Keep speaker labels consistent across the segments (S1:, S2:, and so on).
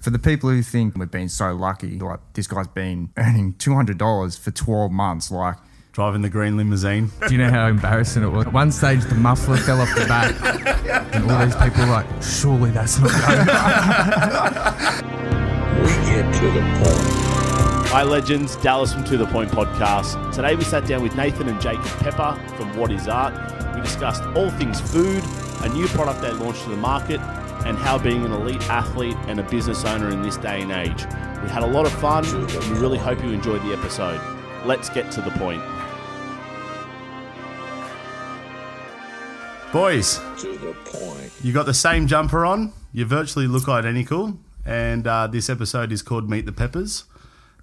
S1: For the people who think we've been so lucky, like this guy's been earning two hundred dollars for twelve months, like
S2: Driving the green limousine.
S3: Do you know how embarrassing it was? At one stage, the muffler fell off the back, and all these people were like, "Surely that's not going."
S4: We get to the point.
S5: Hi, legends. Dallas from To The Point podcast. Today we sat down with Nathan and Jacob Pepper from What Is Art. We discussed all things food, a new product they launched to the market, and how being an elite athlete and a business owner in this day and age. We had a lot of fun, we really hope you enjoyed the episode. Let's get to the point.
S2: Boys,
S4: To the point.
S2: you got the same jumper on. You virtually look identical. And uh, this episode is called Meet the Peppers.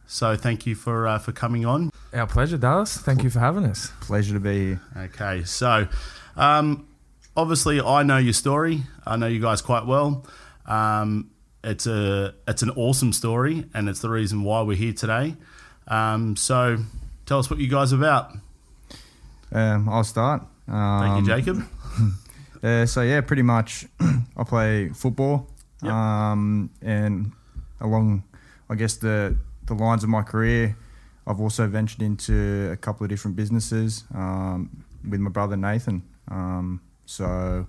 S2: So thank you for uh, for coming on.
S3: Our pleasure, Dallas. Thank you for having us.
S1: pleasure to be here.
S2: Okay, so um, obviously I know your story. I know you guys quite well. Um, it's a it's an awesome story, and it's the reason why we're here today. Um, so tell us what you guys are about.
S1: Um, I'll start. Um,
S2: Thank you, Jacob.
S1: Uh, so yeah, pretty much, I play football,
S2: Yep.
S1: um, and along, I guess the the lines of my career, I've also ventured into a couple of different businesses um, with my brother Nathan. Um, so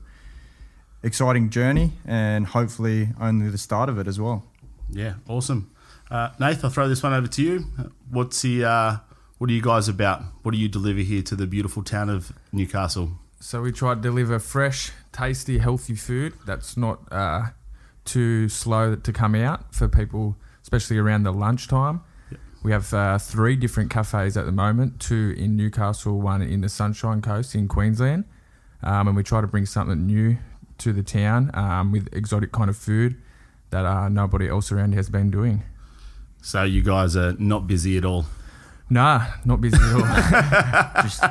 S1: exciting journey, and hopefully only the start of it as well.
S2: Yeah, awesome. Uh, Nath, I'll throw this one over to you. What's the uh, what are you guys about? What do you deliver here to the beautiful town of Newcastle?
S3: So we try to deliver fresh, tasty, healthy food that's not uh, too slow to come out for people, especially around the lunchtime. We have uh, three different cafes at the moment: two in Newcastle, one in the Sunshine Coast in Queensland, um, and we try to bring something new to the town um, with exotic kind of food that uh, nobody else around here has been doing.
S2: So you guys are not busy at all.
S3: Nah, not busy at all.
S1: Just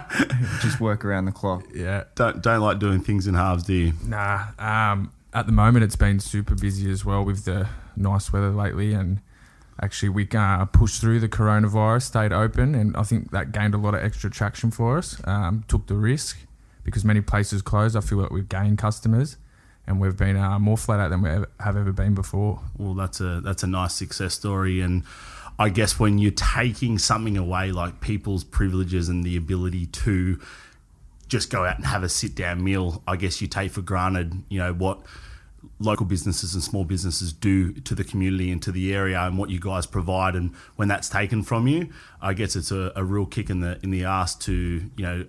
S1: just work around the clock.
S3: yeah,
S2: Don't don't like doing things in halves, do you?
S3: Nah, um, at the moment it's been super busy as well with the nice weather lately, and actually we uh, pushed through the coronavirus, stayed open, and I think that gained a lot of extra traction for us. Um, took the risk because many places closed. I feel like we've gained customers, and we've been uh, more flat out than we have ever been before.
S2: Well, that's a that's a nice success story, and I guess when you're taking something away like people's privileges and the ability to just go out and have a sit down meal, I guess you take for granted, you know what local businesses and small businesses do to the community and to the area and what you guys provide and when that's taken from you i guess it's a, a real kick in the in the ass to you know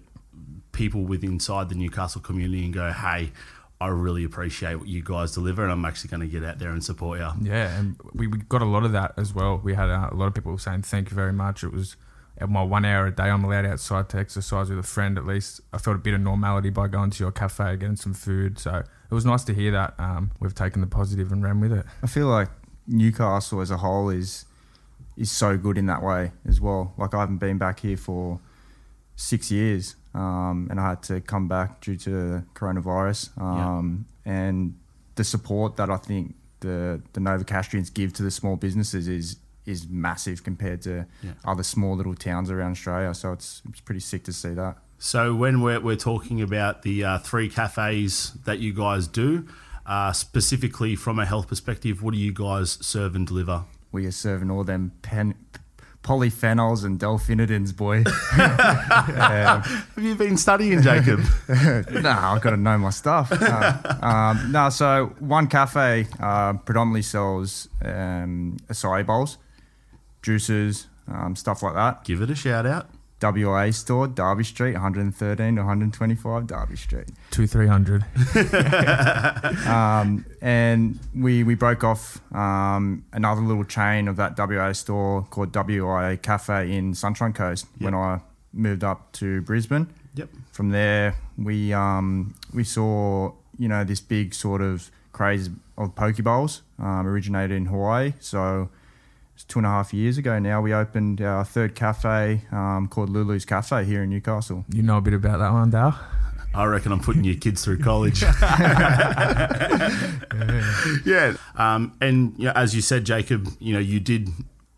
S2: people within inside the newcastle community and go hey i really appreciate what you guys deliver and i'm actually going to get out there and support you
S3: Yeah, and we, we got a lot of that as well. We had uh, a lot of people saying thank you very much. It was at my one hour a day I'm allowed outside to exercise with a friend at least. I felt a bit of normality by going to your cafe, getting some food. So it was nice to hear that. Um, we've taken the positive and ran with it.
S1: I feel like Newcastle as a whole is is so good in that way as well. Like I haven't been back here for six years, um, and I had to come back due to coronavirus. Um, And the support that I think the the Novocastrians give to the small businesses is is massive compared to
S2: Yeah.
S1: other small little towns around Australia. So it's it's pretty sick to see that.
S2: So when we're, we're talking about the uh, three cafes that you guys do, uh, specifically from a health perspective, what do you guys serve and deliver?
S1: We are serving all them pen, polyphenols and delphinidins, boy.
S2: Have you been studying, Jacob?
S1: no, I've got to know my stuff. Uh, um, no, so one cafe uh, predominantly sells um, acai bowls, juices, um, stuff like that.
S2: Give it a shout out.
S1: WA store, Darby Street, 113 to 125 Darby Street.
S3: Two, three hundred.
S1: Um, and we, we broke off um, another little chain of that WA store called WA Cafe in Sunshine Coast when I moved up to Brisbane.
S2: Yep.
S1: From there, we um, we saw you know this big sort of craze of poke bowls um, originated in Hawaii. So it's two and a half years ago now. We opened our third cafe um, called Lulu's Cafe here in Newcastle.
S3: You know a bit about that one, Dal?
S2: I reckon I'm putting your kids through college. yeah. Um, and you know, as you said, Jacob, you know, you did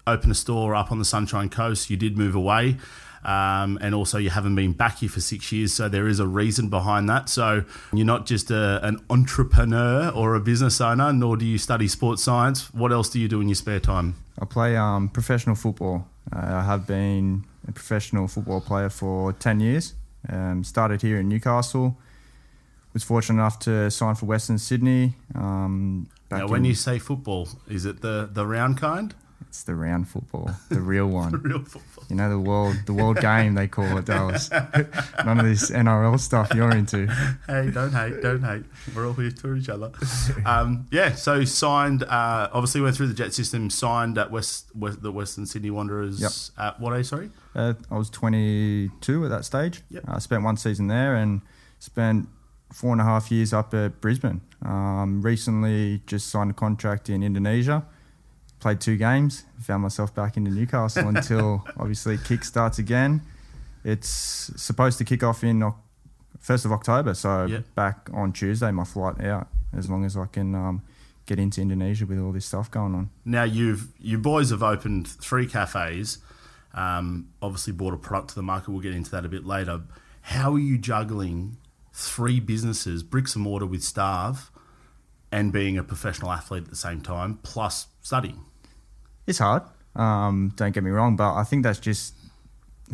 S2: open a store up on the Sunshine Coast. You did move away. Um, and also, you haven't been back here for six years, so there is a reason behind that. So, you're not just a, an entrepreneur or a business owner, nor do you study sports science. What else do you do in your spare time?
S1: I play um, professional football. Uh, I have been a professional football player for 10 years. Um, started here in Newcastle. Was fortunate enough to sign for Western Sydney. Um,
S2: Now, when you say football, is it the, the round kind?
S1: It's the round football, the real one.
S2: Real football.
S1: You know the world, the world game they call it, Dallas. None of this NRL stuff you're into.
S2: Hey, don't hate, don't hate. We're all here for each other. Um, yeah, so signed. Uh, obviously, went through the jet system. Signed at West, West the Western Sydney Wanderers.
S1: Yep.
S2: At what age? Sorry.
S1: Uh, I was 22 at that stage.
S2: Yep.
S1: I spent one season there and spent four and a half years up at Brisbane. Um, recently, just signed a contract in Indonesia. Played two games. Found myself back into Newcastle until obviously kick starts again. It's supposed to kick off in first of October, so
S2: Yep.
S1: back on Tuesday. My flight out as long as I can um, get into Indonesia with all this stuff going on.
S2: Now you've you boys have opened three cafes. Um, obviously, brought a product to the market. We'll get into that a bit later. How are you juggling three businesses, bricks and mortar with staff, and being a professional athlete at the same time, plus studying?
S1: It's hard. Um, don't get me wrong, but I think that's just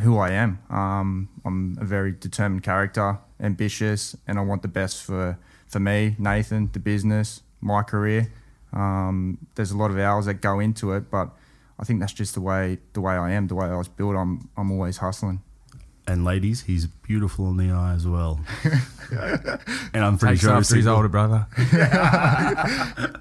S1: who I am. Um, I'm a very determined character, ambitious, and I want the best for for me, Nathan, the business, my career. Um, there's a lot of hours that go into it, but I think that's just the way the way I am, the way I was built. I'm I'm always hustling.
S2: And ladies, he's beautiful in the eye as well. and I'm pretty
S3: Takes
S2: sure
S3: after his older brother.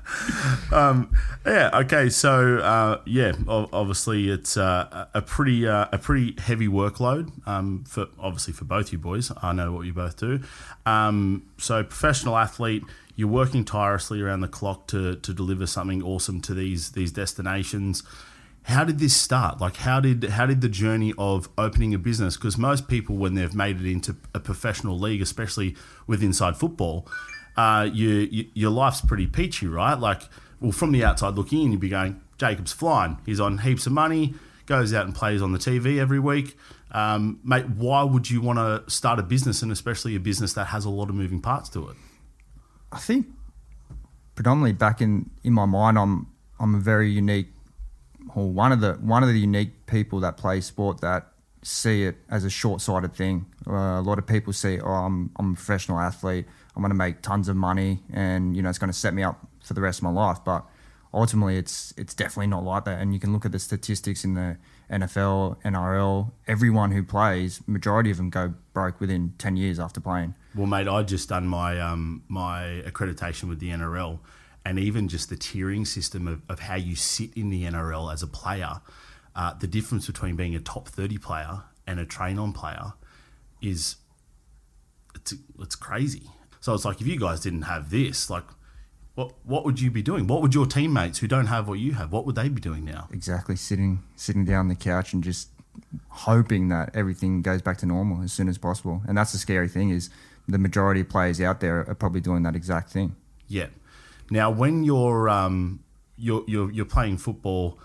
S2: Um, yeah. Okay. So uh, yeah, obviously it's uh, a pretty uh, a pretty heavy workload um, for obviously for both you boys. I know what you both do. Um, so professional athlete, you're working tirelessly around the clock to to deliver something awesome to these these destinations. How did this start? Like, how did how did the journey of opening a business? Because most people, when they've made it into a professional league, especially with inside football, uh, you, you, your life's pretty peachy, right? Like, well, from the outside looking in, you'd be going, Jacob's flying. He's on heaps of money, goes out and plays on the TV every week. Um, mate, why would you want to start a business, and especially a business that has a lot of moving parts to it?
S1: I think predominantly back in, in my mind, I'm I'm a very unique, or one of the one of the unique people that play sport that see it as a short sighted thing. Uh, a lot of people see, oh, I'm I'm a professional athlete. I'm going to make tons of money, and you know it's going to set me up for the rest of my life. But ultimately, it's it's definitely not like that. And you can look at the statistics in the NFL, NRL. Everyone who plays, majority of them go broke within ten years after playing.
S2: Well, mate, I just done my um, my accreditation with the NRL, and even just the tiering system of, of how you sit in the NRL as a player, uh, the difference between being a top thirty player and a train on player is it's it's crazy. So it's like if you guys didn't have this, like what what would you be doing? What would your teammates who don't have what you have, what would they be doing now?
S1: exactly sitting sitting down on the couch and just hoping that everything goes back to normal as soon as possible. And that's the scary thing is the majority of players out there are probably doing that exact thing.
S2: Yeah. Now, when you're um, you're, you're you're playing football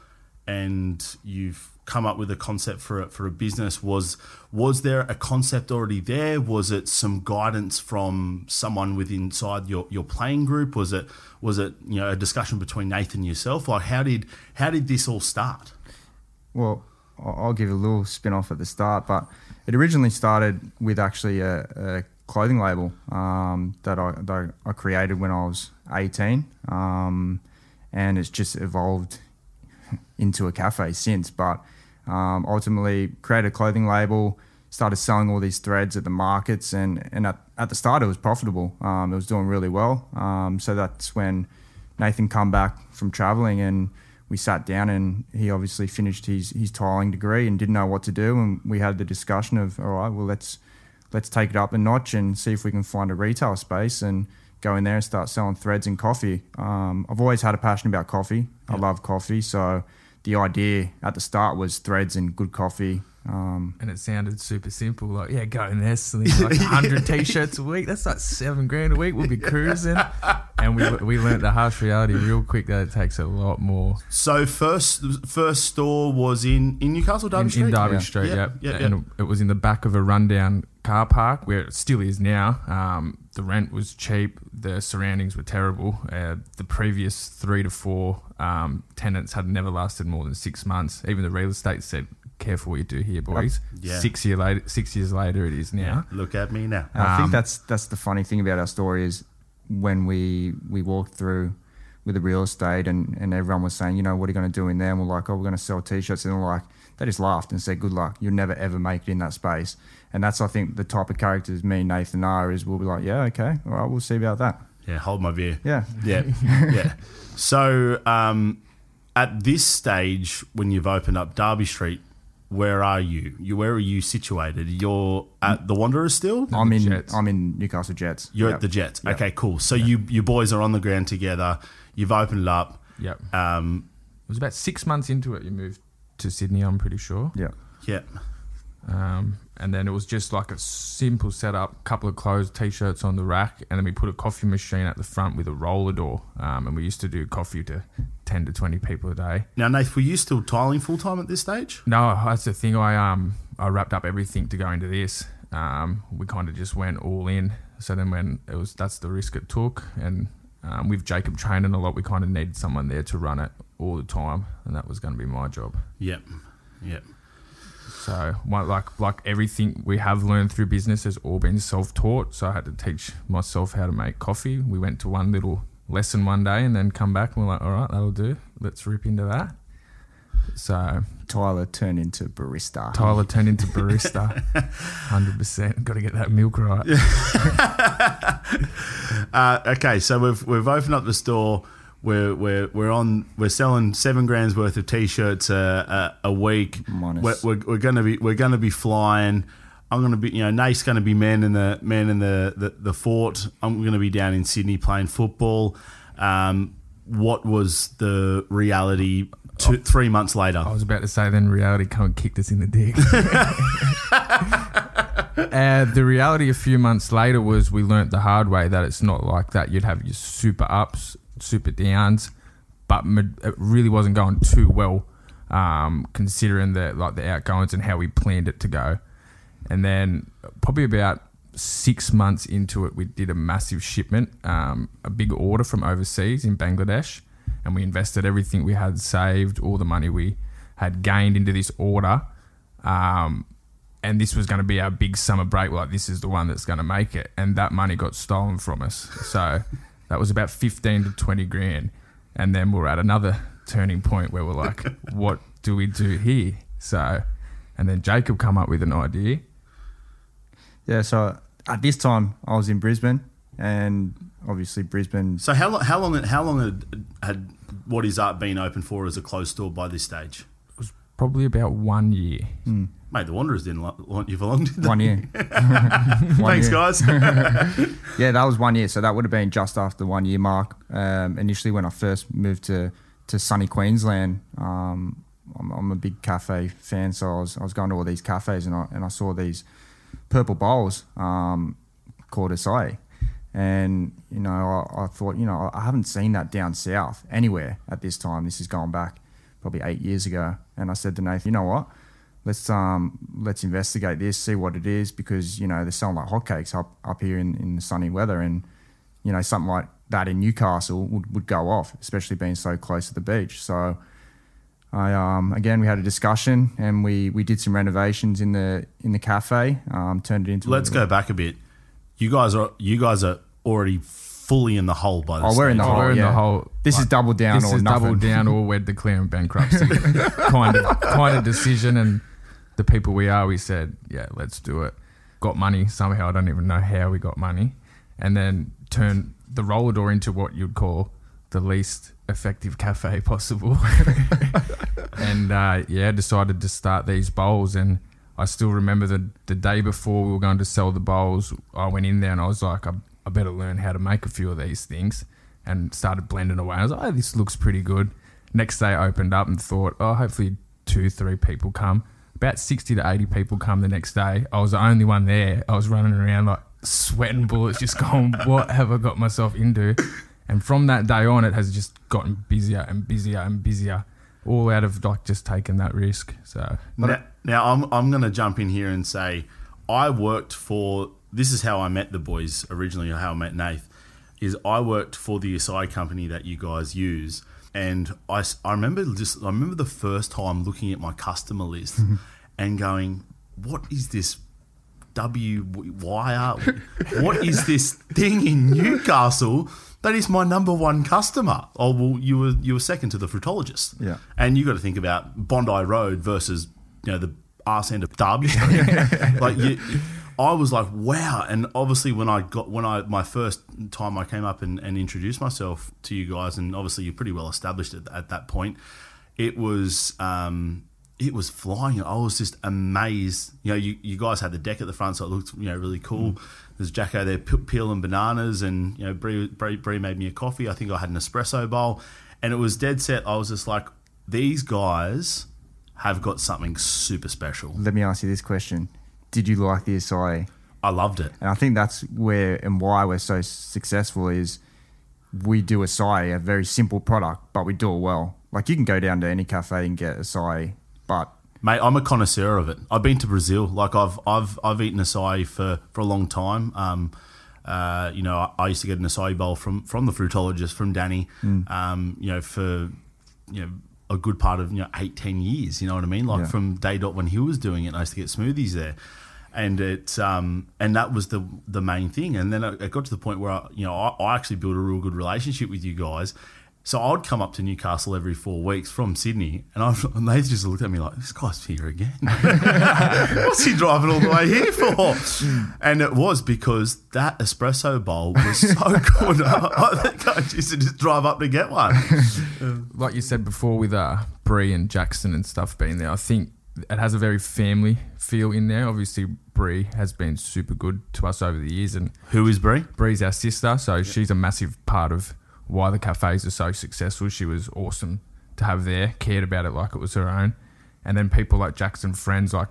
S2: and you've come up with a concept for a, for a business, was was there a concept already there? Was it some guidance from someone within inside your, your playing group? Was it was it you know a discussion between Nathan and yourself? Like how did how did this all start?
S1: Well, I'll give a little spin off at the start, but it originally started with actually a, a clothing label um, that, I, that I created when I was 18. Um, and it's just evolved into a cafe since. But um, ultimately, created a clothing label, started selling all these threads at the markets, and, and at, at the start, it was profitable. Um, it was doing really well. Um, so that's when Nathan come back from traveling and we sat down and he obviously finished his, his tiling degree and didn't know what to do and we had the discussion of all right well let's let's take it up a notch and see if we can find a retail space and go in there and start selling threads and coffee. Um, I've always had a passion about coffee. I love coffee so the idea at the start was threads and good coffee um,
S3: And it sounded super simple. Like, yeah, go in there, selling like 100 t shirts a week. That's like seven grand a week. We'll be cruising. and we we learnt the harsh reality real quick that it takes a lot more
S2: So first first store was in, in Newcastle, Darby
S3: in,
S2: Street.
S3: in Darby
S1: Yeah.
S3: Street.
S2: Yep,
S3: Yep,
S2: yep,
S3: and it was in the back of a rundown car park where it still is now. Um, the rent was cheap. The surroundings were terrible. Uh, the previous three to four um, tenants had never lasted more than six months. Even the real estate said, "Careful what you do here, boys."
S2: Yeah.
S3: Six year later, six years later, it is now.
S2: Look at me now.
S1: And I think
S3: Um,
S1: that's that's the funny thing about our story is when we we walked through with the real estate and, and everyone was saying, you know, what are you going to do in there? And we're like, oh, we're going to sell t-shirts. And they're like, they just laughed and said, good luck. You'll never ever make it in that space. And that's, I think, the type of characters me and Nathan are is we'll be like, yeah, okay, all right, we'll see about that.
S2: Yeah, hold my beer.
S1: Yeah.
S2: Yeah, yeah. So um, at this stage, when you've opened up Darby Street, where are you? You where are you situated? You're at the Wanderers still.
S1: I'm in
S3: Jets.
S1: I'm in Newcastle Jets.
S2: You're
S1: Yep.
S2: at the Jets.
S1: Yep.
S2: Okay, cool. So you you boys are on the ground together. You've opened it up.
S3: Yep.
S2: Um,
S3: It was about six months into it. You moved to Sydney. I'm pretty sure.
S1: Yeah.
S2: yeah.
S3: Um, and then it was just like a simple setup, couple of clothes, t-shirts on the rack, and then we put a coffee machine at the front with a roller door. Um, and we used to do coffee to ten to twenty people a day.
S2: Now, Nath, were you still tiling full time at this stage?
S3: No, that's the thing. I um I wrapped up everything to go into this. Um, we kind of just went all in. So then when it was that's the risk it took, and um, with Jacob training a lot, we kind of needed someone there to run it all the time, and that was going to be my job.
S2: Yep. Yep.
S3: So, my, like like everything we have learned through business has all been self taught. So I had to teach myself how to make coffee. We went to one little lesson one day, and then come back and we're like, all right, that'll do. Let's rip into that. So
S1: tiler turned into barista.
S3: tiler turned into barista, hundred percent. Got to get that milk right.
S2: Uh, okay, so we've we've opened up the store. We're we're we're on. We're selling seven grams worth of t-shirts a, a, a week. We're, we're, we're gonna be we're gonna be flying. I'm gonna be you know Nate's gonna be man in the man in the, the, the fort. I'm gonna be down in Sydney playing football. Um, what was the reality? Two, three months later.
S3: I was about to say, then reality come and kicked us in the dick. uh, the reality a few months later was we learnt the hard way that it's not like that. You'd have your super ups, super downs, but it really wasn't going too well, um, considering the like the outgoings and how we planned it to go. And then probably about six months into it, we did a massive shipment, um, a big order from overseas in Bangladesh, and we invested everything we had saved, all the money we had gained into this order. Um, and this was going to be our big summer break. Like, this is the one that's going to make it. And that money got stolen from us. So that was about 15 to 20 grand. And then we're at another turning point where we're like, what do we do here? So, and then Jacob come up with an idea.
S1: Yeah, so at this time I was in Brisbane and obviously Brisbane
S2: So how long how long how long had, had what is art been open for as a closed store by this stage?
S3: It was probably about one year. Hmm.
S2: Mate, the Wanderers didn't want you for long, did they?
S1: one year. One
S2: Thanks,
S1: year.
S2: guys.
S1: Yeah, that was one year. So that would have been just after the one year mark. Um, initially, when I first moved to, to sunny Queensland, um, I'm, I'm a big cafe fan. So I was, I was going to all these cafes and I, and I saw these purple bowls um, called acai. And, you know, I, I thought, you know, I haven't seen that down south anywhere at this time. This is going back probably eight years ago. And I said to Nathan, you know what? Let's um let's investigate this, see what it is, because you know they're selling like hotcakes up up here in, in the sunny weather, and you know something like that in Newcastle would, would go off, especially being so close to the beach. So I um again we had a discussion and we we did some renovations in the in the cafe, um turned it into
S2: Let's
S1: a,
S2: go back a bit. You guys are you guys are already fully in the hole by this.
S1: Oh, we're in the
S2: stage.
S1: hole.
S3: we're in
S1: yeah.
S3: the whole.
S1: This is double down
S3: This
S1: or
S3: is
S1: nothing.
S3: double down or we're declaring bankruptcy kind of kind of decision. And the people we are, we said, yeah, let's do it. Got money somehow. I don't even know how we got money, and then turned the roller door into what you'd call the least effective cafe possible. and uh, yeah, decided to start these bowls. And I still remember the the day before we were going to sell the bowls. I went in there and I was like, I, I better learn how to make a few of these things, and started blending away. I was like, oh, this looks pretty good. Next day, I opened up and thought, oh, hopefully two, three people come. About sixty to eighty people come the next day. I was the only one there. I was running around like sweating bullets, just going, what have I got myself into? And from that day on, it has just gotten busier and busier and busier, all out of like just taking that risk. So
S2: Now, now I'm I'm going to jump in here and say I worked for. This is how I met the boys originally, or how I met Nath. Is I worked for the acai company that you guys use, and I, I remember just I remember the first time looking at my customer list mm-hmm. and going, "What is this W wire? What is this thing in Newcastle that is my number one customer?" Oh well, you were you were second to the fruitologist.
S1: Yeah.
S2: And you got to think about Bondi Road versus you know the arse end of Darby. like you, I was like, wow. And obviously, when I got when I my first time I came up and, and introduced myself to you guys, and obviously you're pretty well established at, at that point. It was um, it was flying. I was just amazed. You know, you, you guys had the deck at the front, so it looked you know really cool. There's Jacko there pe- peeling bananas, and you know Bree, Bree, Bree made me a coffee. I think I had an espresso bowl, and it was dead set. I was just like, these guys have got something super special.
S1: Let me ask you this question: Did you like the acai?
S2: I loved it.
S1: And I think that's where and why we're so successful is we do acai, a very simple product, but we do it well. Like you can go down to any cafe and get acai, but
S2: Mate, I'm a connoisseur of it. I've been to Brazil. Like I've I've I've eaten acai for, for a long time. Um, uh, you know, I, I used to get an acai bowl from from the fruitologist from Danny. Um, you know, for you know a good part of you know eight ten years. You know what I mean? Like
S1: Yeah.
S2: from day dot when he was doing it, I used to get smoothies there, and it um, and that was the the main thing. And then it, it got to the point where I, you know I, I actually built a real good relationship with you guys. So I'd come up to Newcastle every four weeks from Sydney, and, I, and they just looked at me like, "This guy's here again. What's he driving all the way here for?" And it was because that espresso bowl was so good. I think I used to just drive up to get one.
S3: like you said before with uh, Bree and Jackson and stuff being there, I think it has a very family feel in there. Obviously, Bree has been super good to us over the years, and
S2: Who is Bree?
S3: Bree's our sister, so she's a massive part of why the cafes are so successful. She was awesome to have there, cared about it like it was her own. And then people like Jackson, friends, like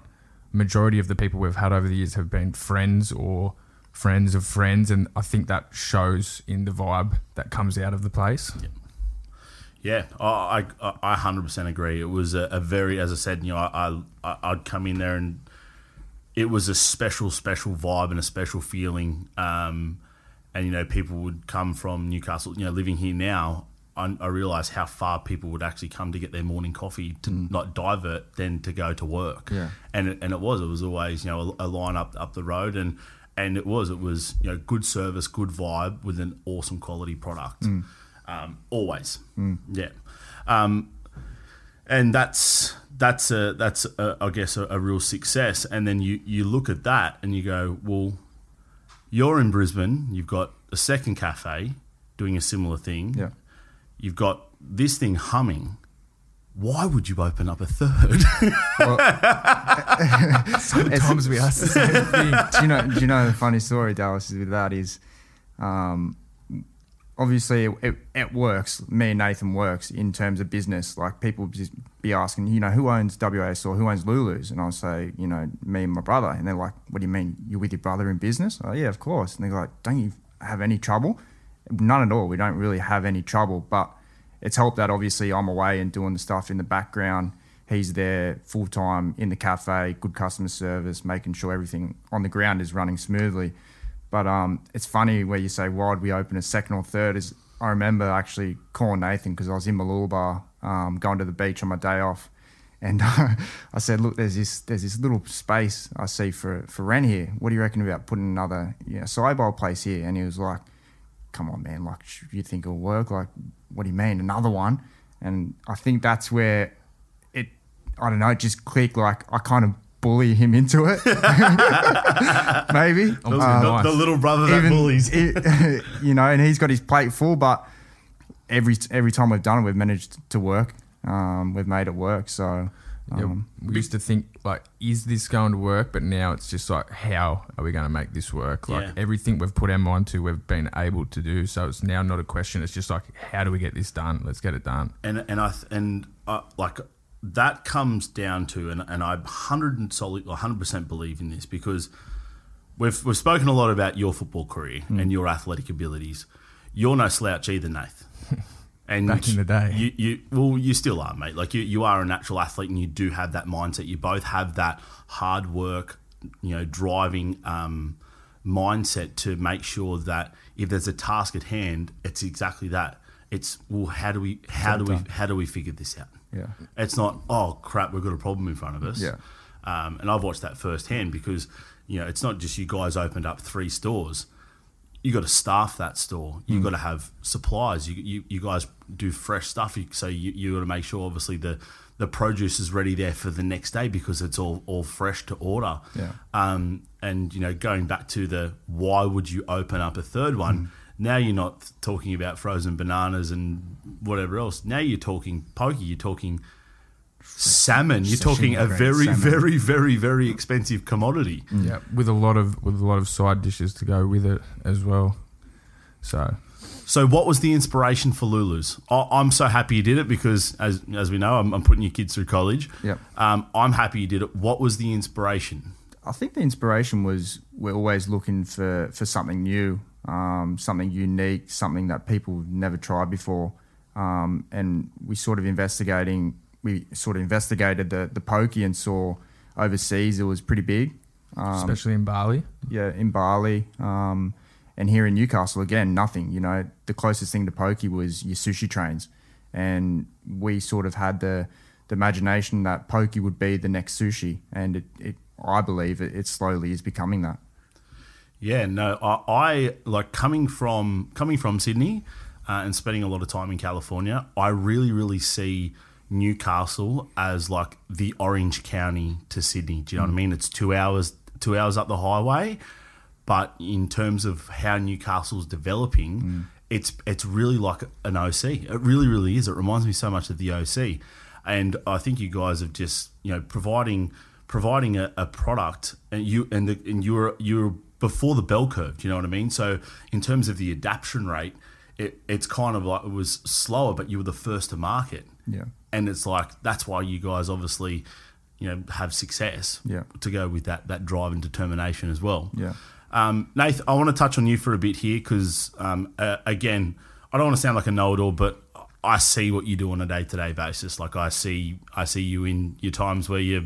S3: majority of the people we've had over the years have been friends or friends of friends, and I think that shows in the vibe that comes out of the place.
S2: Yeah, I I I hundred percent agree. It was a, a very, as I said, you know, I, I I'd come in there and it was a special, special vibe and a special feeling. Um, and you know, people would come from Newcastle. You know, living here now, I, I realised how far people would actually come to get their morning coffee to not divert, then to go to work.
S1: Yeah.
S2: and it, and it was it was always you know a, a line up up the road and. And it was, it was, you know, good service, good vibe with an awesome quality product. Um, always, yeah. Um, and that's that's a that's a, I guess a, a real success. And then you you look at that and you go, well, you're in Brisbane. You've got a second cafe doing a similar thing.
S1: yeah.
S2: You've got this thing humming. Why would you open up a third?
S3: Sometimes we ask the same thing.
S1: do you know? Do you know the funny story, Dallas, is with that is, um, obviously it, it works. Me and Nathan works in terms of business. Like people just be asking, you know, who owns WAS or who owns Lulu's, and I'll say, you know, me and my brother, and they're like, what do you mean? You're with your brother in business? Oh yeah, of course. And they're like, don't you have any trouble? None at all. We don't really have any trouble, but it's helped that obviously I'm away and doing the stuff in the background. He's there full time in the cafe, good customer service, making sure everything on the ground is running smoothly. But um, it's funny where you say, why would we open a second or third? Is I remember actually calling Nathan because I was in Mooloolaba um, going to the beach on my day off. And I said, look, there's this there's this little space I see for, for rent here. What do you reckon about putting another you know, place here? And he was like, come on, man, like, you think it'll work? Like, what do you mean? Another one? And I think that's where it, I don't know, it just clicked. Like, I kind of bully him into it. Maybe.
S3: Oh,
S1: Um,
S3: nice.
S2: the little brother that
S1: even,
S2: bullies.
S1: i- you know, and he's got his plate full, but every every time we've done it, we've managed to work. Um, we've made it work. So,
S3: Yeah,
S1: um,
S3: we used to think like, is this going to work? But now it's just like, how are we going to make this work? Like
S2: Yeah.
S3: everything we've put our mind to, we've been able to do. So it's now not a question. It's just like, how do we get this done? Let's get it done.
S2: and and I th- and uh, like that comes down to and, and I hundred and solid hundred percent believe in this because we've we've spoken a lot about your football career and your athletic abilities. you're no slouch either, Nath. And
S3: Back in the day.
S2: you, you well, you still are, mate. Like you, you are a natural athlete, and you do have that mindset. You both have that hard work, you know, driving um, mindset to make sure that if there's a task at hand, it's exactly that. It's well, how do we, how do we, how do we figure this out?
S1: Yeah.
S2: It's not, oh crap, we've got a problem in front of us.
S1: Yeah.
S2: Um, and I've watched that firsthand because, you know, it's not just you guys opened up three stores. You got to staff that store. You got to have supplies. You, you, you guys do fresh stuff. You, so you, you got to make sure, obviously, the, the produce is ready there for the next day because it's all, all fresh to order.
S1: Yeah.
S2: Um, and, you know, going back to the why would you open up a third one? Now you're not talking about frozen bananas and whatever else. Now you're talking pokey. You're talking salmon. You're talking a very,
S1: salmon.
S2: very, very, very expensive commodity.
S3: Yeah, with a lot of with a lot of side dishes to go with it as well. So
S2: So, what was the inspiration for Lulu's? I- I'm so happy you did it because, as as we know, I'm, I'm putting your kids through college.
S1: Yep.
S2: Um, I'm happy you did it. What was the inspiration?
S1: I think the inspiration was we're always looking for, for something new, um, something unique, something that people never tried before. Um, and we sort of investigating, we sort of investigated the, the pokey and saw overseas it was pretty big. Um,
S3: especially in Bali,
S1: yeah, in Bali. Um, and here in Newcastle, again, nothing. You know, the closest thing to pokey was your sushi trains. And we sort of had the, the imagination that pokey would be the next sushi. And it, it I believe it, it slowly is becoming that.
S2: Yeah, no, I, I like coming from coming from Sydney uh, and spending a lot of time in California. I really, really see Newcastle as like the Orange County to Sydney. Do you know what I mean? It's two hours, two hours up the highway, but in terms of how Newcastle's developing, it's it's really like an OC. It really, really is. It reminds me so much of the OC, and I think you guys have just you know providing providing a, a product and you and the, and you're you're before the bell curve. Do you know what I mean? So in terms of the adaptation rate, it, it's kind of like it was slower, but you were the first to market.
S1: Yeah.
S2: And it's like that's why you guys obviously, you know, have success.
S1: Yeah.
S2: To go with that that drive and determination as well.
S1: Yeah.
S2: Um, Nath, I want to touch on you for a bit here because, um, uh, again, I don't want to sound like a know-it-all, but I see what you do on a day-to-day basis. Like I see, I see you in your times where you're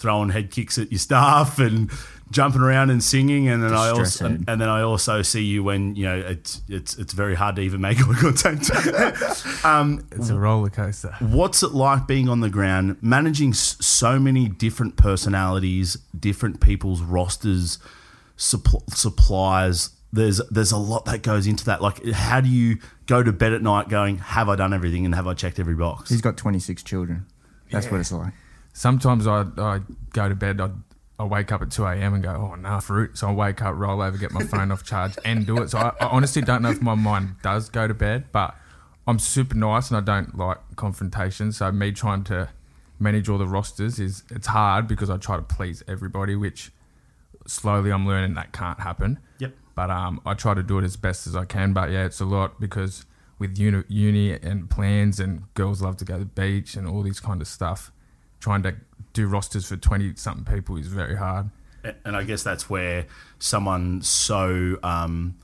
S2: throwing head kicks at your staff and jumping around and singing, and then I also,
S1: head.
S2: and then I also see you when you know it's it's it's very hard to even make eye contact. um,
S3: it's a roller coaster.
S2: What's it like being on the ground, managing s- so many different personalities, different people's rosters, supp- suppliers? There's there's a lot that goes into that. Like, how do you go to bed at night going, "Have I done everything and have I checked every box?"
S1: He's got 26 children. That's what it's like.
S3: Sometimes I I go to bed. I I wake up at two a.m. and go, oh no, fruit. So I wake up, roll over, get my phone off charge, and do it. So I, I honestly don't know if my mind does go to bed, but I'm super nice and I don't like confrontation. So me trying to manage all the rosters is it's hard because I try to please everybody, which slowly I'm learning that can't happen.
S2: Yep.
S3: But um, I try to do it as best as I can. But yeah, it's a lot because with uni, uni and plans and girls love to go to the beach and all these kind of stuff. Trying to do rosters for twenty something people is very hard.
S2: and I guess that's where someone so um,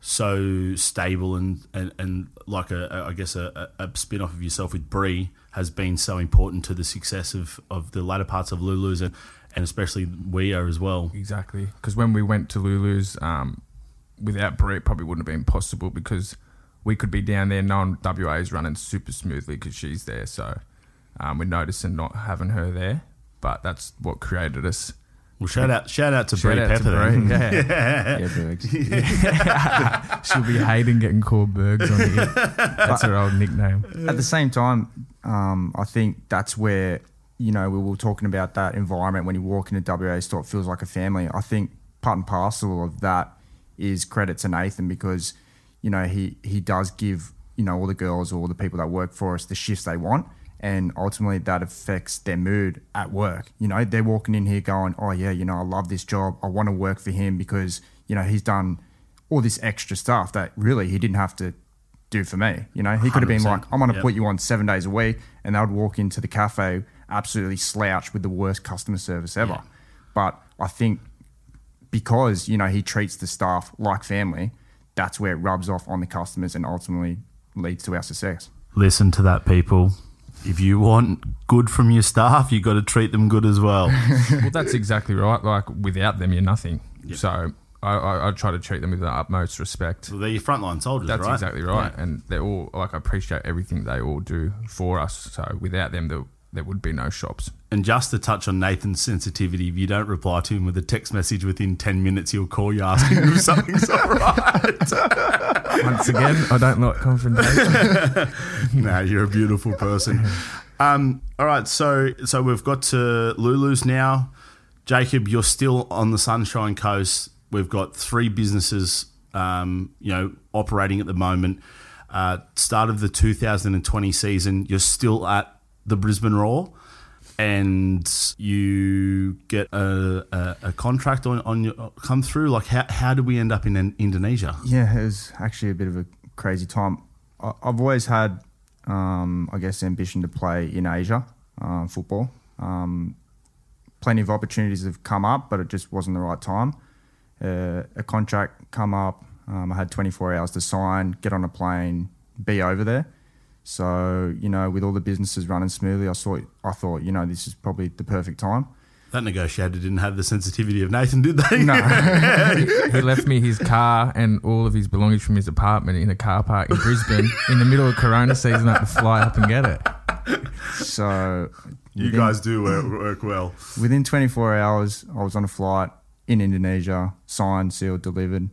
S2: so stable and, and, and like a, a I guess a, a spin off of yourself with Brie has been so important to the success of, of the latter parts of Lulu's and, and especially we are as well.
S3: Exactly, because when we went to Lulu's, um, without Brie, it probably wouldn't have been possible because we could be down there knowing WA is running super smoothly because she's there. So um, we're noticing not having her there, but that's what created us.
S2: Well, shout out shout out to
S3: Shout
S2: Brie
S3: out
S2: Pepper. then.
S3: Brie, yeah.
S1: Yeah, Bergs.
S3: She'll be hating getting called Bergs on here. That's her old nickname.
S1: At the same time, um, I think that's where you know we were talking about that environment when you walk into WA store, it feels like a family. I think part and parcel of that is credit to Nathan because you know he he does give you know all the girls or the people that work for us the shifts they want. And ultimately, that affects their mood at work. You know, they're walking in here going, "Oh yeah, you know, I love this job. I want to work for him because you know he's done all this extra stuff that really he didn't have to do for me. You know, he could have been
S2: 100%.
S1: like, I'm going to
S2: Yep.
S1: put you on seven days a week, and they would walk into the cafe absolutely slouched with the worst customer service ever. But I think because you know he treats the staff like family, that's where it rubs off on the customers and ultimately leads to our success.
S2: Listen to that, people. If you want good from your staff, you got to treat them good as well.
S3: well, that's exactly right. Like without them, you're nothing. So I, I, I try to treat them with the utmost respect.
S2: well, they're your frontline soldiers,
S3: That's
S2: right?
S3: exactly right.
S2: Yeah.
S3: And they're all like I appreciate everything they all do for us. So without them, there, there would be no shops.
S2: And just to touch on Nathan's sensitivity, if you don't reply to him with a text message within 10 minutes, he'll call you asking if something's all right.
S3: Once again, I don't like confrontation.
S2: no, you're a beautiful person. Um, all right, so so we've got to Lulu's now. Jacob, you're still on the Sunshine Coast. We've got three businesses, um, you know, operating at the moment. Uh, start of the 2020 season, you're still at the Brisbane Roar, and you get a, a, a contract on, on your come through. Like, how, how did we end up in Indonesia?
S1: Yeah, it was actually a bit of a crazy time. I, I've always had, um, I guess, ambition to play in Asia uh, football. Um, plenty of opportunities have come up, but it just wasn't the right time. Uh, a contract come up. Um, I had 24 hours to sign, get on a plane, be over there. So you know, with all the businesses running smoothly, I thought I thought you know this is probably the perfect time.
S2: That negotiator didn't have the sensitivity of Nathan, did they?
S1: No,
S3: he left me his car and all of his belongings from his apartment in a car park in Brisbane in the middle of Corona season. I had to fly up and get it.
S1: so
S2: You
S1: within-
S2: guys do work, work well.
S1: Within 24 hours, I was on a flight in Indonesia, signed, sealed, delivered.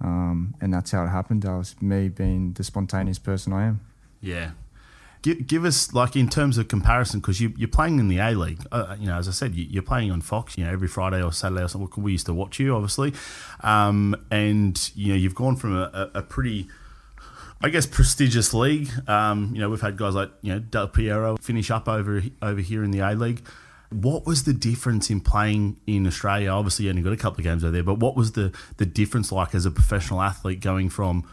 S1: Um, and that's how it happened. That was me being the spontaneous person I am.
S2: Yeah. Give, give us, like, in terms of comparison, because you, you're playing in the A League. Uh, you know, as I said, you, you're playing on Fox, you know, every Friday or Saturday or something. We used to watch you, obviously. Um, and, you know, you've gone from a, a, a pretty, I guess, prestigious league. Um, you know, we've had guys like, you know, Del Piero finish up over, over here in the A League. What was the difference in playing in Australia? Obviously, you only got a couple of games over there, but what was the, the difference like as a professional athlete going from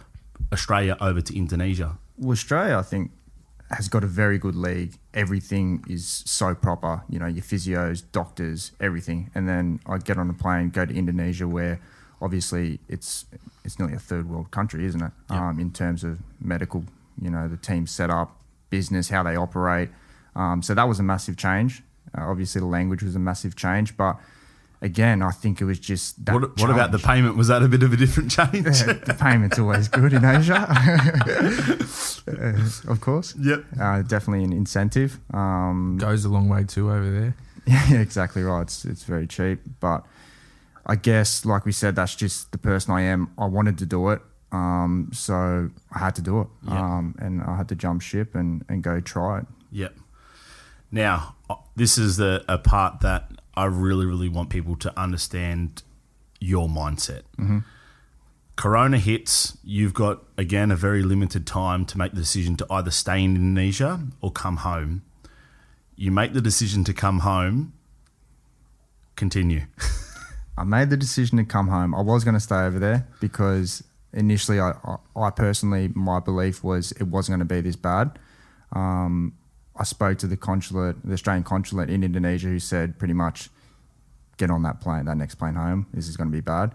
S2: Australia over to Indonesia?
S1: Well, Australia, I think, has got a very good league. Everything is so proper. You know, your physios, doctors, everything. And then I get on a plane, go to Indonesia, where obviously it's it's nearly a third world country, isn't it? Um, in terms of medical, you know, the team set up, business, how they operate. Um, so that was a massive change. Uh, obviously, the language was a massive change, but again, I think it was just that.
S2: What, what about the payment? Was that a bit of a different change?
S1: the payment's always good in Asia, Uh, of course.
S2: Yep.
S1: Uh, definitely an incentive. Um,
S3: Goes a long way too over there.
S1: yeah, exactly right. It's, it's very cheap, but I guess, like we said, that's just the person I am. I wanted to do it, um, so I had to do it,
S2: Yeah.
S1: um, and I had to jump ship and, and go try it.
S2: Yep. Now, uh, this is the a part that I really, really want people to understand your mindset. Corona hits, you've got again a very limited time to make the decision to either stay in Indonesia or come home. You make the decision to come home. Continue.
S1: I made the decision to come home. I was going to stay over there because initially, I, I, I personally, my belief was it wasn't going to be this bad. Um, I spoke to the consulate, the Australian consulate in Indonesia, who said pretty much, get on that plane, that next plane home. This is going to be bad.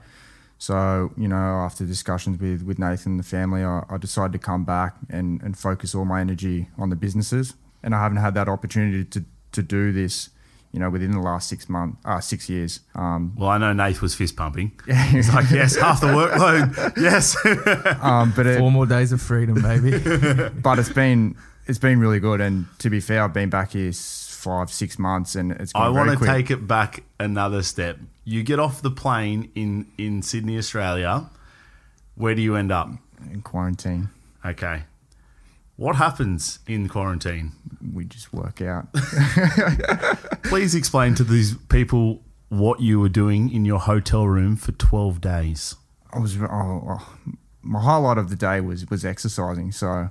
S1: So, you know, after discussions with, with Nathan and the family, I, I decided to come back and, and focus all my energy on the businesses. And I haven't had that opportunity to, to do this, you know, within the last six months, uh, six years. Um,
S2: Well, I know Nath was fist pumping. He's like, yes, half the workload. Yes.
S1: um, but it,
S3: Four more days of freedom, baby.
S1: but it's been it's been really good. And to be fair, I've been back here five six months, and it's
S2: I want to
S1: quick.
S2: take it back another step. You get off the plane in, in Sydney, Australia. Where do you end up?
S1: in quarantine.
S2: Okay. What happens in quarantine?
S1: We just work out.
S2: Please explain to these people what you were doing in your hotel room for 12 days.
S1: I was oh, oh, my highlight of the day was was exercising. So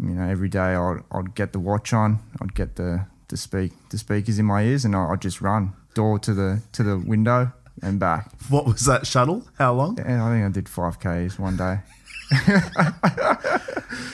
S1: you know, every day I'd, I'd get the watch on, I'd get the the speak the speakers in my ears, and I- I'd just run door to the to the window and back.
S2: What was that shuttle? How long?
S1: And I think I did five k's one day.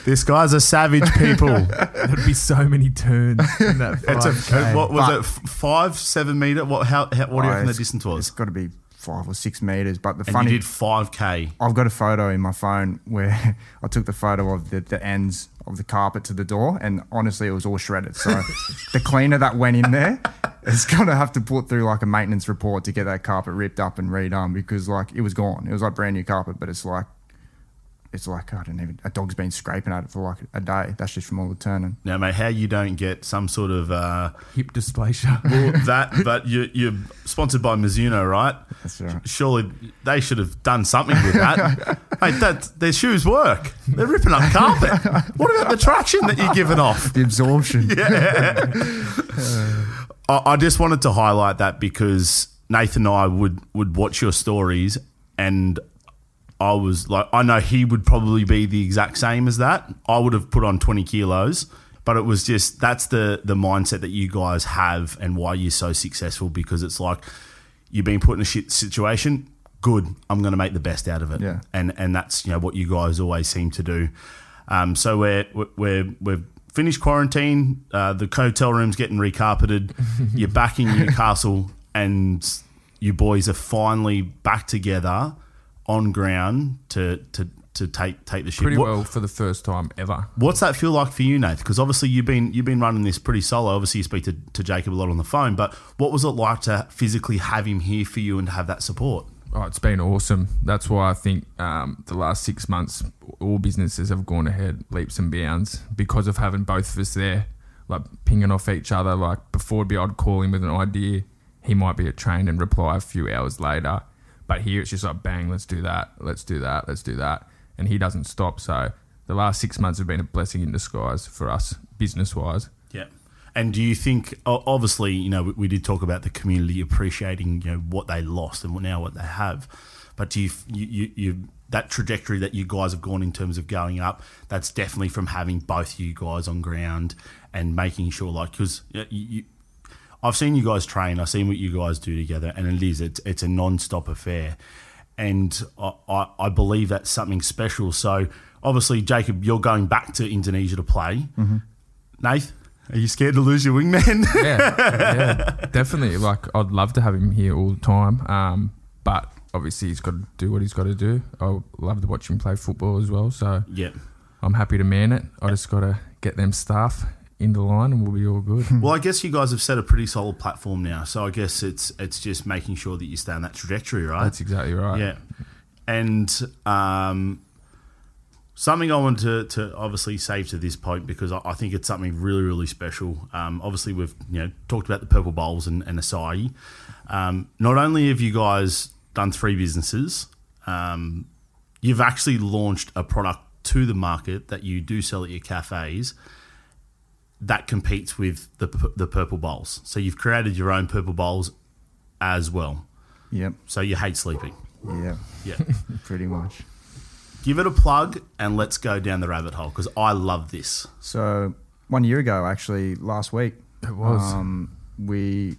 S2: This guy's a savage, people.
S3: There'd be so many turns in that
S2: it's a,
S3: 5K.
S2: what was
S1: But-
S2: it? Five, seven meter? What? How? how what do you reckon the ah,
S1: it's-
S2: distance
S1: It's got to be five or six meters. But the
S2: And
S1: funny
S2: you did 5K.
S1: I've got a photo in my phone where I took the photo of the, the ends of the carpet to the door, and honestly, it was all shredded. So the cleaner that went in there is going to have to put through like a maintenance report to get that carpet ripped up and redone because like it was gone. It was like brand new carpet, but it's like it's like I don't even a dog's been scraping at it for like a day. That's just from all the turning.
S2: Now, mate, how you don't get some sort of uh,
S3: Hip dysplasia.
S2: well, that, but you, you're sponsored by Mizuno, right?
S1: That's right.
S2: Surely they should have done something with that. hey, that their shoes work. They're ripping up carpet. What about the traction that you're giving off?
S1: The absorption.
S2: I, I just wanted to highlight that because Nathan and I would would watch your stories, and I was like, I know he would probably be the exact same as that. I would have put on twenty kilos, but it was just that's the the mindset that you guys have and why you're so successful because it's like you've been put in a shit situation. Good, I'm going to make the best out of it.
S1: Yeah.
S2: and and that's you know what you guys always seem to do. Um, so we're we're we're finished quarantine. Uh, the hotel room's getting recarpeted. You're back in Newcastle, and you boys are finally back together on ground to to to take take the ship.
S3: Pretty
S2: What-
S3: well for the first time ever.
S2: What's that feel like for you, Nath? Because obviously you've been you've been running this pretty solo. Obviously you speak to, to Jacob a lot on the phone, but what was it like to physically have him here for you and to have that support?
S3: Oh, it's been awesome. That's why I think um, the last six months, all businesses have gone ahead leaps and bounds because of having both of us there, like pinging off each other. Like before, it'd be I'd call him with an idea, he might be at train and reply a few hours later. But here it's just like bang, let's do that, let's do that, let's do that, and he doesn't stop. So the last six months have been a blessing in disguise for us, business wise.
S2: Yeah. And do you think, obviously, you know, we, did talk about the community appreciating, you know, what they lost and now what they have. But do you, you, you, that trajectory that you guys have gone in terms of going up, that's definitely from having both you guys on ground and making sure, like, because you, I've seen you guys train, I've seen what you guys do together, and it is, it's, it's a non stop affair. And I, I, I believe that's something special. So, obviously, Jacob, you're going back to Indonesia to play. Nath, are you scared to lose your wingman?
S3: yeah, yeah, definitely. Like I'd love to have him here all the time, um, but obviously he's got to do what he's got to do. I love to watch him play football as well, so
S2: yeah.
S3: I'm happy to man it. I just got to get them staff in the line, and we'll be all good.
S2: Well, I guess you guys have set a pretty solid platform now. So I guess it's it's just making sure that you stay on that trajectory, right?
S3: That's exactly right.
S2: Yeah. And um, something I want to, to obviously save to this point because I, I think it's something really, really special. Um, obviously, we've you know talked about the purple bowls and, and acai. Um, not only have you guys done three businesses, um, you've actually launched a product to the market that you do sell at your cafes that competes with the the purple bowls. So you've created your own purple bowls as well.
S1: Yep.
S2: So you hate sleeping.
S1: Yeah.
S2: Yeah.
S1: Pretty much.
S2: Give it a plug and let's go down the rabbit hole because I love this.
S1: So one year ago, actually, last week,
S3: It was.
S1: um, we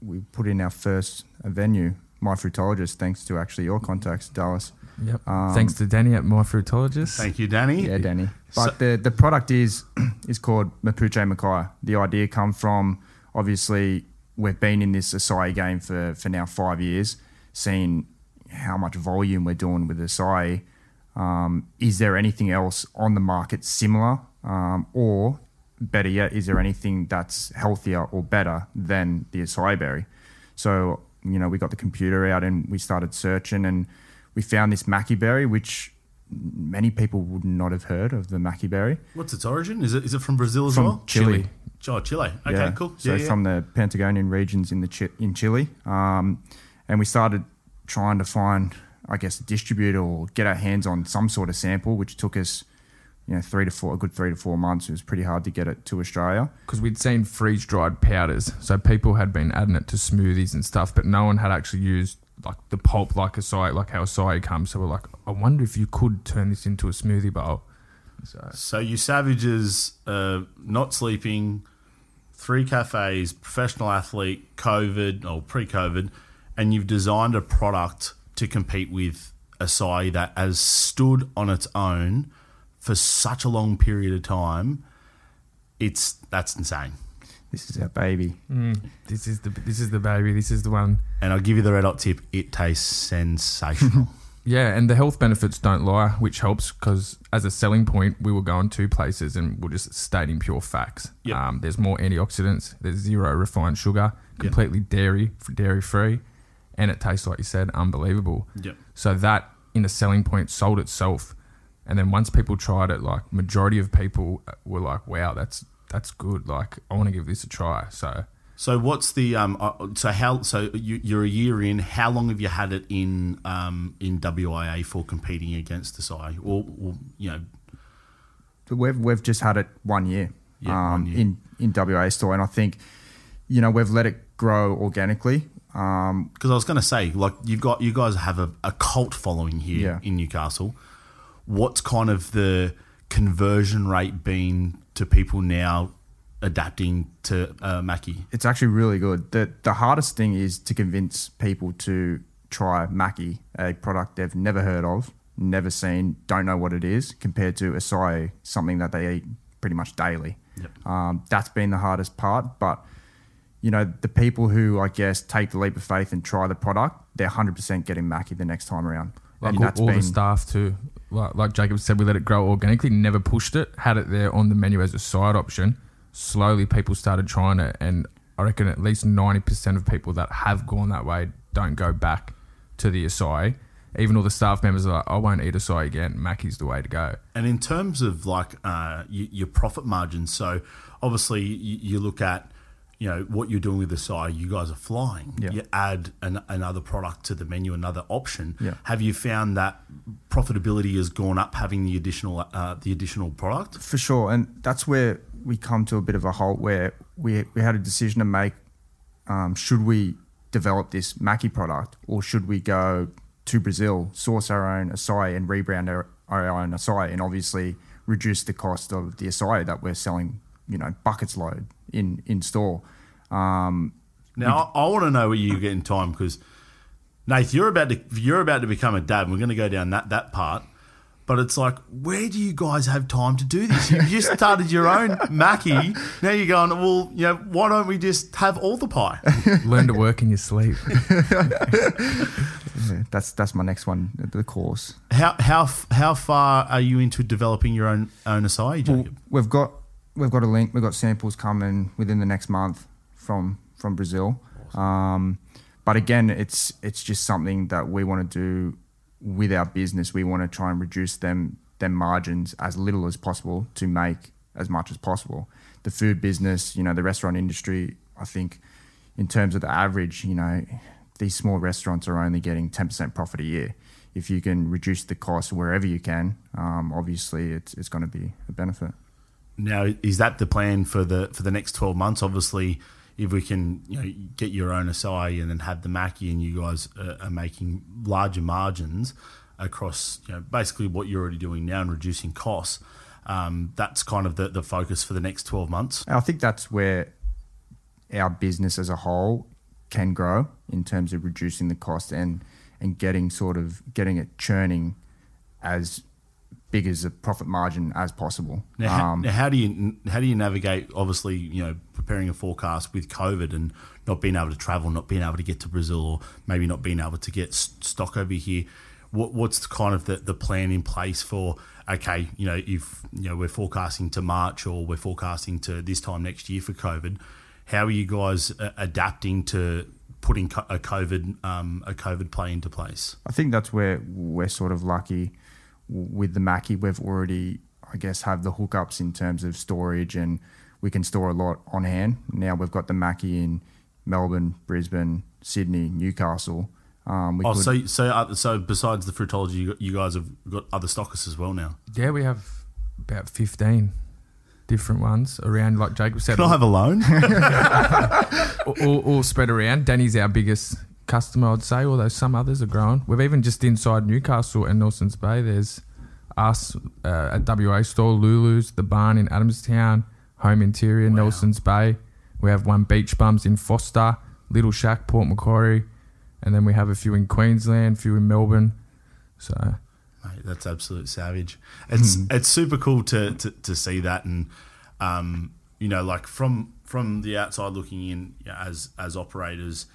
S1: we put in our first venue, My Fruitologist, thanks to actually your contacts, Dallas.
S3: Yep.
S1: Um,
S3: Thanks to Danny at My Fruitologist.
S2: Thank you, Danny.
S1: Yeah, Danny.
S2: So-
S1: But the the product is is called Mapuche Maqui. The idea come from obviously we've been in this acai game for for now five years, seeing how much volume we're doing with acai. Um, is there anything else on the market similar, um, or better yet, is there anything that's healthier or better than the acai berry? So you know, we got the computer out and we started searching, and we found this maqui berry, which many people would not have heard of the maqui berry
S2: What's its origin? Is it is it from Brazil as
S1: from
S2: well?
S1: Chile.
S2: Oh, Chile. Okay,
S1: Yeah.
S2: cool.
S1: So
S2: yeah, yeah.
S1: from the Patagonian regions in the Chi- in Chile, um, and we started trying to find, I guess, a distributor or get our hands on some sort of sample, which took us, you know, three to four, a good three to four months. It was pretty hard to get it to Australia.
S3: because we'd seen freeze dried powders, so people had been adding it to smoothies and stuff, but no one had actually used like the pulp like a acai, like how a acai comes. So we're like, I wonder if you could turn this into a smoothie bowl. So
S2: So you savages, uh, not sleeping, three cafes, professional athlete, COVID or pre-COVID, and you've designed a product to compete with acai that has stood on its own for such a long period of time. It's that's insane.
S1: This is our baby.
S3: Mm, this is the this is the baby. This is the one.
S2: And I'll give you the red hot tip. It tastes sensational.
S3: Yeah, and the health benefits don't lie, which helps because as a selling point, we will go in two places and we'll just stating pure facts.
S2: Yep.
S3: Um, there's more antioxidants. There's zero refined sugar, completely dairy dairy free, and it tastes like you said, unbelievable.
S2: yep.
S3: So that in a selling point sold itself, and then once people tried it, like majority of people were like, "Wow, that's that's good. Like I want to give this a try." So
S2: So what's the um? uh, So how? So you, you're a year in. How long have you had it in um in WIA for competing against the acai? Or, or you know,
S1: We've we've just had it one year,
S2: Yeah,
S1: um,
S2: one year.
S1: in in WA store, and I think, you know, we've let it grow organically. Um,
S2: because I was going to say, like you've got you guys have a, a cult following here
S1: Yeah.
S2: in Newcastle. What's kind of the conversion rate been to people now adapting to uh, Maqui?
S1: it's actually really good. the The hardest thing is to convince people to try Maqui, a product they've never heard of, never seen, don't know what it is, compared to acai, something that they eat pretty much daily.
S2: Yep.
S1: Um, that's been the hardest part, but you know, the people who I guess take the leap of faith and try the product, they're hundred percent getting Maqui the next time around.
S3: like
S1: and
S3: all,
S1: that's
S3: all
S1: been
S3: the staff too. Like, Jacob said, we let it grow organically, never pushed it, had it there on the menu as a side option. Slowly, people started trying it, and I reckon at least ninety percent of people that have gone that way don't go back to the acai. Even all the staff members are like, "I won't eat acai again. Maqui's the way to go."
S2: And in terms of like uh, your profit margins, so obviously you look at you know what you're doing with the side. You guys are flying.
S1: Yeah.
S2: You add an, another product to the menu, another option.
S1: Yeah.
S2: Have you found that profitability has gone up having the additional uh, the additional product?
S1: for sure, and that's where we come to a bit of a halt where we we had a decision to make. Um, should we develop this Maqui product, or should we go to Brazil, source our own acai, and rebrand our, our own acai, and obviously reduce the cost of the acai that we're selling, you know, buckets load in in store. Um,
S2: Now I, I want to know where you get in time because Nath, you're about to you're about to become a dad. and We're going to go down that that part. But it's like, where do you guys have time to do this? You just started your own Maqui. Now you're going, well, you know, why don't we just have all the pie?
S3: Learn to work in your sleep.
S1: yeah, that's that's my next one, the course.
S2: How how how far are you into developing your own own acai,
S1: Well, we've got we've got a link. We've got samples coming within the next month from from Brazil. Um, but again, it's it's just something that we want to do with our business. We want to try and reduce them them margins as little as possible to make as much as possible. The food business, you know, the restaurant industry. I think, in terms of the average, you know, these small restaurants are only getting ten percent profit a year. If you can reduce the cost wherever you can, um, obviously it's it's going to be a benefit.
S2: Now, is that the plan for the for the next twelve months? Obviously, if we can, you know, get your own acai and then have the Maqui, and you guys are, are making larger margins across, you know, basically what you're already doing now and reducing costs. Um, that's kind of the, the focus for the next twelve months.
S1: I think that's where our business as a whole can grow in terms of reducing the cost and and getting sort of getting it churning as big as a profit margin as possible.
S2: Now, how,
S1: Um,
S2: now how do you how do you navigate? Obviously, you know, preparing a forecast with COVID and not being able to travel, not being able to get to Brazil, or maybe not being able to get stock over here. What, what's kind of the, the plan in place for? Okay, you know, if you know we're forecasting to March or we're forecasting to this time next year for COVID, how are you guys uh, adapting to putting a COVID um, a COVID play into place?
S1: I think that's where we're sort of lucky with the Maqui. We've already, I guess, have the hookups in terms of storage, and we can store a lot on hand. Now we've got the Maqui in Melbourne, Brisbane, Sydney, Newcastle. Um, we
S2: Oh,
S1: could-
S2: so so uh, so besides the fruitology, you, you guys have got other stockers as well now.
S3: Yeah, we have about fifteen different ones around. Like Jacob said,
S2: Can I have a loan?
S3: all, all spread around. Danny's our biggest customer, I'd say, although some others are growing. We've even just inside Newcastle and Nelson's Bay, there's us uh, at WA store, Lulu's, the barn in Adamstown, Home Interior, Nelson's Bay. We have one Beach Bums in Forster, Little Shack, Port Macquarie, and then we have a few in Queensland, a few in Melbourne. So
S2: Mate, that's absolute savage. It's
S1: Hmm.
S2: it's super cool to, to, to see that, and um, you know, like from from the outside looking in as as operators,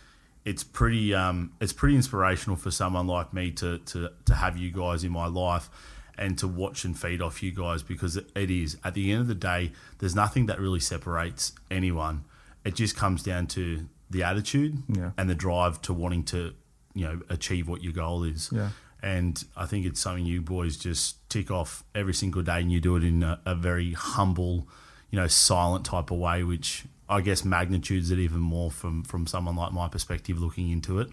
S2: it's pretty um, it's pretty inspirational for someone like me to to to have you guys in my life and to watch and feed off you guys because it, is at the end of the day, there's nothing that really separates anyone. It just comes down to the attitude
S1: Yeah.
S2: and the drive to wanting to you know achieve what your goal is.
S1: Yeah.
S2: And I think it's something you boys just tick off every single day, and you do it in a, a very humble, you know, silent type of way, which I guess magnitudes it even more from from someone like my perspective looking into it.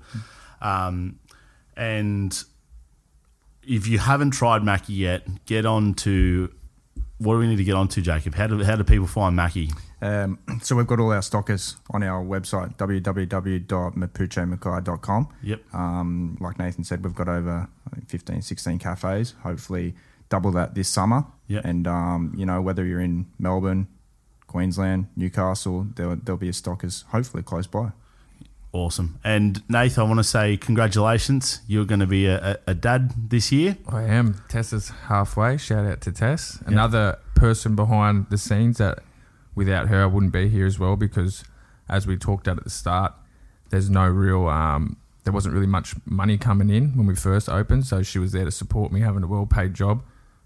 S2: Um, and if you haven't tried Maqui yet, get on to what do we need to get on to, Jacob? How do how do people find Maqui?
S1: Um, so we've got all our stockers on our website, www.mapuchemaqui.com.
S2: Yep.
S1: Um, like Nathan said, we've got over I think, 15, 16 cafes. Hopefully, double that this summer.
S2: Yeah.
S1: And um, you know, whether you're in Melbourne, Queensland, Newcastle, there, there'll be a stockers hopefully close by.
S2: Awesome. And Nathan, I want to say congratulations. You're going to be a, a, a dad this year.
S3: I am. Tess is halfway. Shout out to Tess. Another person behind the scenes that without her I wouldn't be here as well because as we talked at at the start, there's no real um, there wasn't really much money coming in when we first opened, so she was there to support me having a well paid job.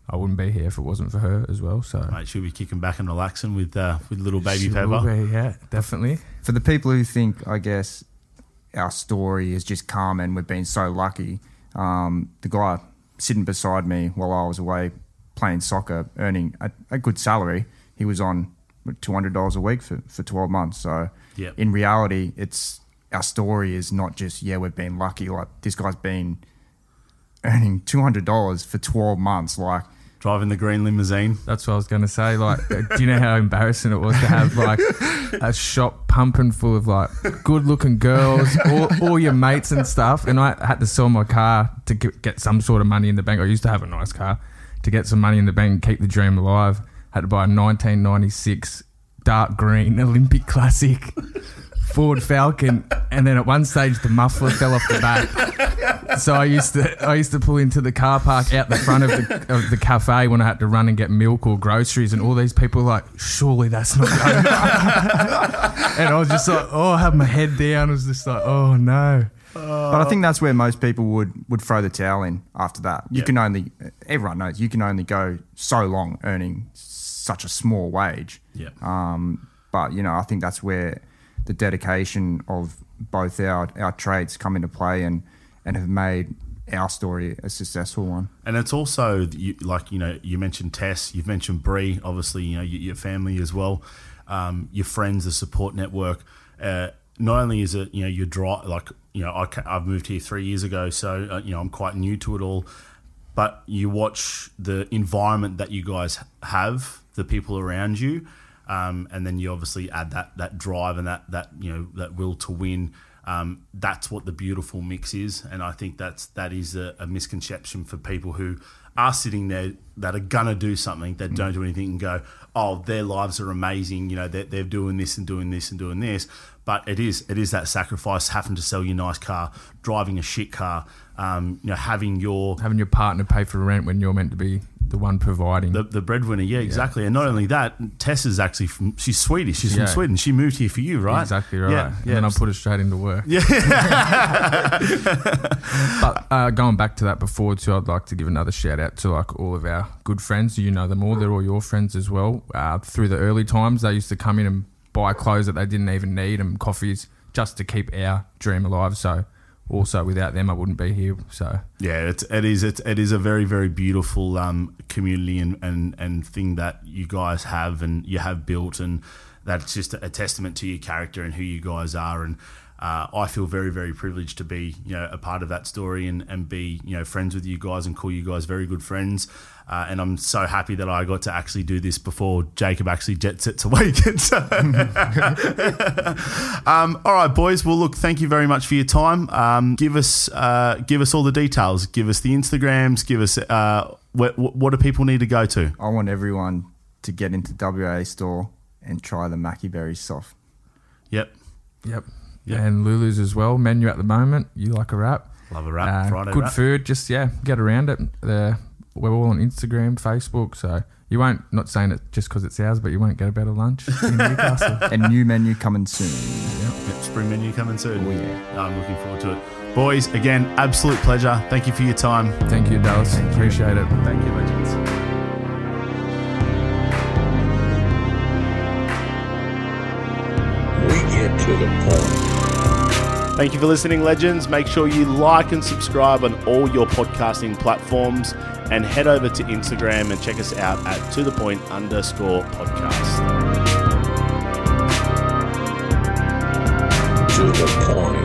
S3: I wouldn't be here if it wasn't for her as well. So
S2: Mate, she'll be kicking back and relaxing with uh, with little baby
S3: She
S2: Pepper.
S3: be, yeah, definitely.
S1: For the people who think, I guess, our story is just calm and we've been so lucky, um, the guy sitting beside me while I was away playing soccer, earning a, a good salary, he was on $200 a week for, for 12 months. So
S2: Yep.
S1: in reality, it's our story is not just, yeah, we've been lucky. Like this guy's been earning $200 for 12 months. Like,
S2: Driving the green limousine.
S3: That's what I was going to say. Like, do you know how embarrassing it was to have like a shop pumping full of like good looking girls, all, all your mates and stuff? And I had to sell my car to get, get some sort of money in the bank. I used to have a nice car to get some money in the bank and keep the dream alive. Had to buy a 1996 dark green Olympic Classic Ford Falcon, and then at one stage the muffler fell off the back. So I used to I used to pull into the car park out the front of the, of the cafe when I had to run and get milk or groceries, and all these people were like, "Surely that's not going." and I was just like, "Oh," I had my head down. I was just like, "Oh no."
S1: But I think that's where most people would, would throw the towel in after that. You
S2: Yeah.
S1: can only, everyone knows, you can only go so long earning such a small wage.
S2: Yeah.
S1: Um, but, you know, I think that's where the dedication of both our, our trades come into play and, and have made our story a successful one.
S2: And it's also you, like you know you mentioned Tess, you've mentioned Bree, obviously you know your, family as well, um, your friends, the support network. Uh, not only is it you know your drive, like you know I, I've moved here three years ago, so uh, you know I'm quite new to it all. But you watch the environment that you guys have, the people around you, um, and then you obviously add that that drive and that that you know that will to win. Um, that's what the beautiful mix is, and I think that's that is a, a misconception for people who are sitting there that are gonna do something that don't do anything and go, oh, their lives are amazing. You know, they're, they're doing this and doing this and doing this. But it is it is that sacrifice having to sell your nice car, driving a shit car, um, you know, having your
S3: Having your partner pay for rent when you're meant to be the one providing.
S2: the, the breadwinner, yeah, exactly. And not only that, Tess is actually from she's Swedish. She's
S3: Yeah.
S2: from Sweden. She moved here for you, right?
S3: Exactly right.
S2: Yeah,
S3: And
S2: yeah.
S3: then I put her straight into work. Yeah. but uh, going back to that before too, I'd like to give another shout out to like all of our good friends. You know them all. They're all your friends as well. Uh, through the early times, they used to come in and buy clothes that they didn't even need and coffees just to keep our dream alive. So also without them, I wouldn't be here. So
S2: Yeah, it's, it is. It's, it is a very, very beautiful um, community and, and, and thing that you guys have and you have built, and that's just a testament to your character and who you guys are. And uh, I feel very, very privileged to be, you know, a part of that story and, and be, you know, friends with you guys and call you guys very good friends. Uh, and I'm so happy that I got to actually do this before Jacob actually jet set to Wigan. So um, all right, boys. Well, look, thank you very much for your time. Um, give us, uh, give us all the details. Give us the Instagrams. Give us uh, what, what do people need to go to?
S1: I want everyone to get into WA store and try the Maqui Berry soft.
S2: Yep,
S3: yep.
S2: Yeah.
S3: And Lulu's as well. Menu at the moment. You like a wrap?
S2: love a wrap.
S3: Uh,
S2: Friday
S3: good
S2: wrap.
S3: food. Just yeah, get around it. Uh, we're all on Instagram, Facebook, so You won't. Not saying it just because it's ours, but you won't get a better lunch in Newcastle.
S1: and new menu coming soon.
S6: Yep, spring menu coming soon.
S1: Oh, yeah.
S6: I'm looking forward to it. Boys, again, absolute pleasure. Thank you for your time.
S3: Thank you, Dallas. Appreciate it.
S6: Thank you, legends.
S4: We get to the point.
S2: Thank you for listening, legends. Make sure you like and subscribe on all your podcasting platforms and head over to Instagram and check us out at to the point underscore podcast.
S4: To the point.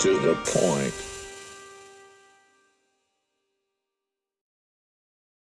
S4: To the point.